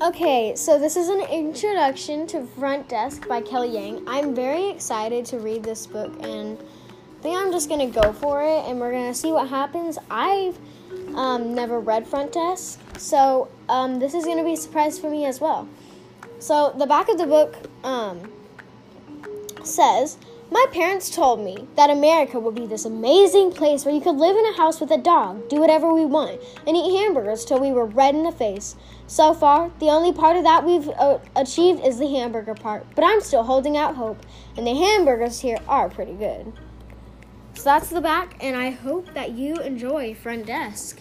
Okay, so this is an introduction to Front Desk by Kelly Yang. I'm very excited to read this book and I think I'm just gonna go for it and we're gonna see what happens. I've um, never read Front Desk, so um, this is gonna be a surprise for me as well. So the back of the book um, says, My parents told me that America would be this amazing place where you could live in a house with a dog, do whatever we want, and eat hamburgers till we were red in the face. So far, the only part of that we've uh, achieved is the hamburger part, but I'm still holding out hope, and the hamburgers here are pretty good. So that's the back, and I hope that you enjoy Front Desk.